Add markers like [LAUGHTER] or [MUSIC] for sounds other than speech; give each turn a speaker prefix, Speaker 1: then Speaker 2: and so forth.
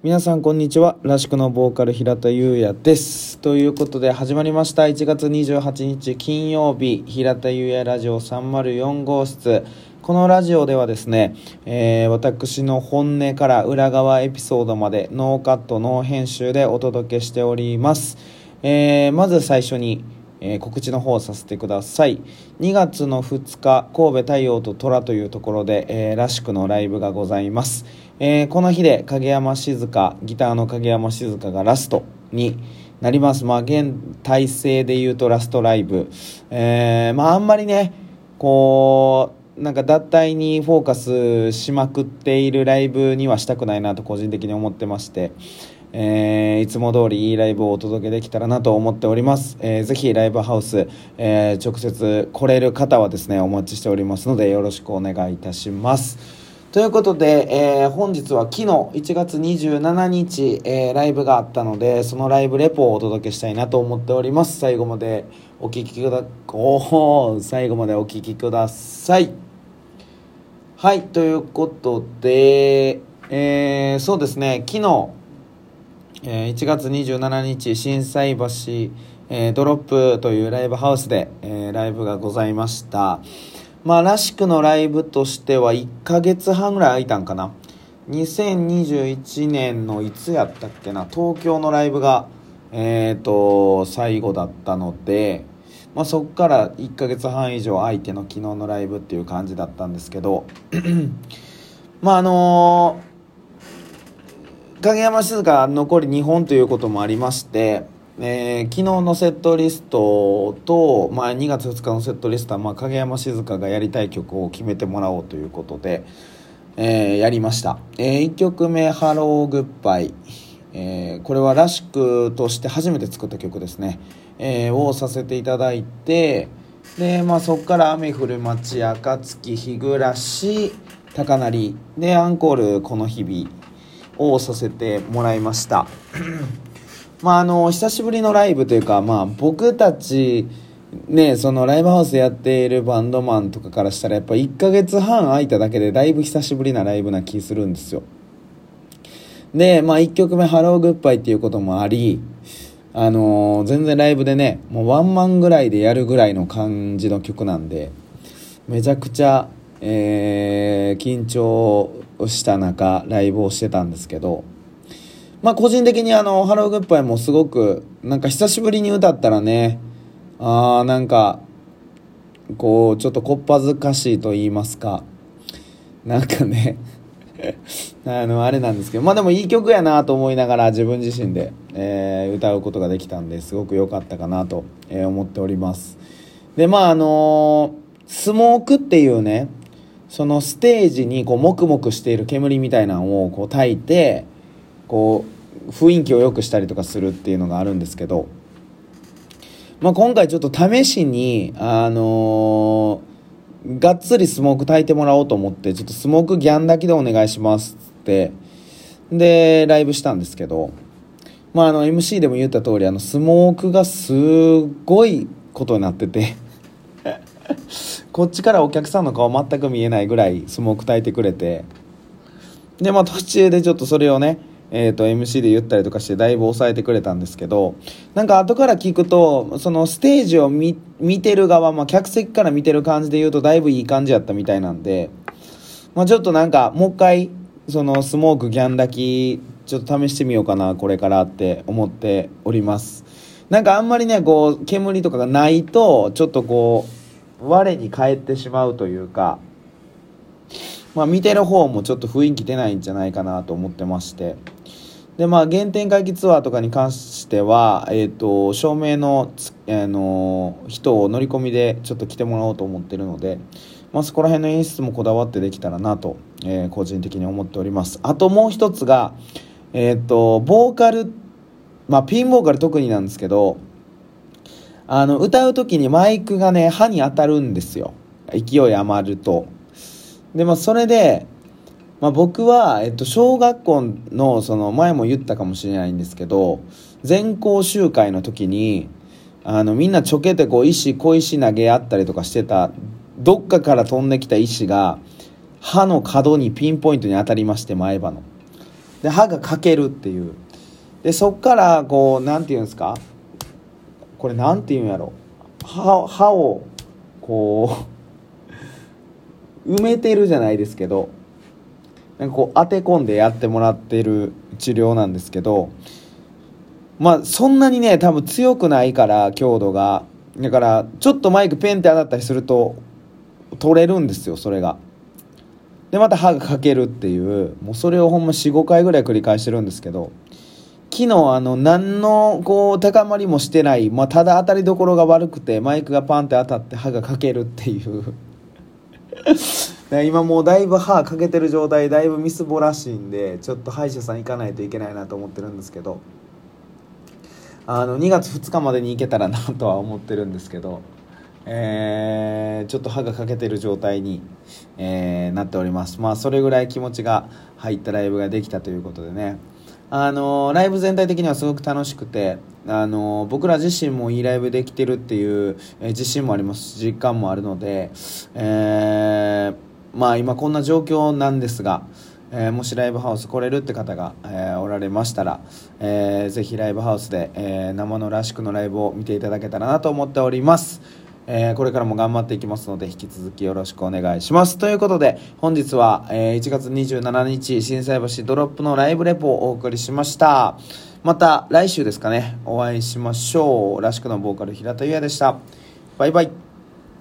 Speaker 1: 皆さんこんにちは。らしくのボーカル平田優也です。ということで始まりました。1月28日金曜日、平田優也ラジオ304号室。このラジオではですね、えー私の本音から裏側エピソードまでノーカット、ノー編集でお届けしております。えーまず最初に、えー告知の方をさせてください2月の2日神戸太陽と虎というところで、えーらしくのライブがございます、えーこの日で影山静香ギターの影山静香がラストになります。まあ現体制で言うとラストライブ。えーまああんまりねこうなんか脱退にフォーカスしまくっているライブにはしたくないなと個人的に思ってまして。えーいつも通りいいライブをお届けできたらなと思っております、えーぜひライブハウス、えー直接来れる方はですねお待ちしておりますのでよろしくお願いいたします。ということで、えー本日は昨日1月27日、えーライブがあったのでそのライブレポをお届けしたいなと思っております。最後までお聞きくだお最後までお聞きください。はいということで、えーそうですね昨日えー1月27日心斎橋、えードロップというライブハウスで、えーライブがございました。まあらしくのライブとしては1ヶ月半ぐらい空いたんかな。2021年のいつやったっけな。東京のライブがえっ、と最後だったのでまあ、そこから1ヶ月半以上空いての昨日のライブっていう感じだったんですけど [CLEARS THROAT] まああのー影山静香残り2本ということもありまして、えー昨日のセットリストと、まあ、2月2日のセットリストは、まあ、影山静香がやりたい曲を決めてもらおうということで、えーやりました、え1曲目「ハローグッバイ」えーこれはらしくとして初めて作った曲ですね、えーをさせていただいてで、まあ、そこから「雨降る街」「暁日暮らし」「高鳴り」でアンコール「この日々」をさせてもらいました。まああの久しぶりのライブというかまあ僕たちねそのライブハウスやっているバンドマンとかからしたらやっぱ1ヶ月半空いただけでだいぶ久しぶりなライブな気するんですよ。でまあ1曲目「ハローグッバイ」っていうこともありあのー全然ライブでねもうワンマンぐらいでやるぐらいの感じの曲なんでめちゃくちゃ、えー緊張した中ライブをしてたんですけどまあ個人的にあの「ハローグッバイ」もすごくなんか久しぶりに歌ったらねあーなんかこうちょっとこっぱずかしいと言いますか。なんかね [LAUGHS] あのあれなんですけどまあでもいい曲やなと思いながら自分自身で、えー歌うことができたんですごく良かったかなと、えー思っております。でまああのースモークっていうねそのステージにこうもくもくしている煙みたいなのをこう焚いてこう雰囲気を良くしたりとかするっていうのがあるんですけど、まあ、今回ちょっと試しにあのーがっつりスモーク焚いてもらおうと思ってちょっとスモークギャンだけでお願いしますっつってでライブしたんですけどまああの MC でも言った通りあのスモークがすごいことになってて [LAUGHS] こっちからお客さんの顔全く見えないぐらいスモーク焚いてくれてでまあ途中でちょっとそれをねえー、と MC で言ったりとかしてだいぶ抑えてくれたんですけどなんか後から聞くとそのステージを見てる側、まあ、客席から見てる感じで言うとだいぶいい感じやったみたいなんで、まあ、ちょっとなんかもう一回そのスモークギャン炊きちょっと試してみようかなこれからって思っております。なんかあんまりねこう煙とかがないとちょっとこう我に返ってしまうというかまあ、見てる方もちょっと雰囲気出ないんじゃないかなと思ってまして。でまあ原点回帰ツアーとかに関しては、えー、と照明のつ、あの人を乗り込みでちょっと来てもらおうと思ってるので、まあ、そこら辺の演出もこだわってできたらなと、えー個人的に思っております。あともう一つがえっ、とボーカルまあピンボーカル特になんですけどあの歌う時にマイクがね歯に当たるんですよ。勢い余ると。でまそれで、まあ、僕は、えっと、小学校のその前も言ったかもしれないんですけど全校集会の時にあのみんなちょけてこう石小石投げ合ったりとかしてたどっかから飛んできた石が歯の角にピンポイントに当たりまして前歯の。で歯が欠けるっていう。でそっからこうなんていうんですか？これなんていうんやろ？歯歯をこう埋めてるじゃないですけどなんかこう当て込んでやってもらってる治療なんですけどまあそんなにね多分強くないから強度が。だからちょっとマイクペンって当たったりすると取れるんですよそれが。でまた歯が欠けるっていう。もうそれをほんま45回ぐらい繰り返してるんですけど。昨日あの何のこう高まりもしてない、まあ、ただ当たりどころが悪くてマイクがパンって当たって歯が欠けるっていう。今もうだいぶ歯欠けてる状態だいぶみすぼらしいんでちょっと歯医者さん行かないといけないなと思ってるんですけどあの2月2日までに行けたらなとは思ってるんですけどえー、ちょっと歯が欠けてる状態に、えー、なっております。まあそれぐらい気持ちが入ったライブができたということでね。あのライブ全体的にはすごく楽しくてあの僕ら自身もいいライブできてるっていう、え、自信もありますし実感もあるので、えー、まあ今こんな状況なんですが、えー、もしライブハウス来れるって方が、えー、おられましたら、えー、ぜひライブハウスで、えー、生のらしくのライブを見ていただけたらなと思っております。えー、これからも頑張っていきますので引き続きよろしくお願いします。ということで本日は、えー、1月27日心斎橋ドロップのライブレポをお送りしました。また来週ですかねお会いしましょう。らしくのボーカル平田優也でした。バイバイ。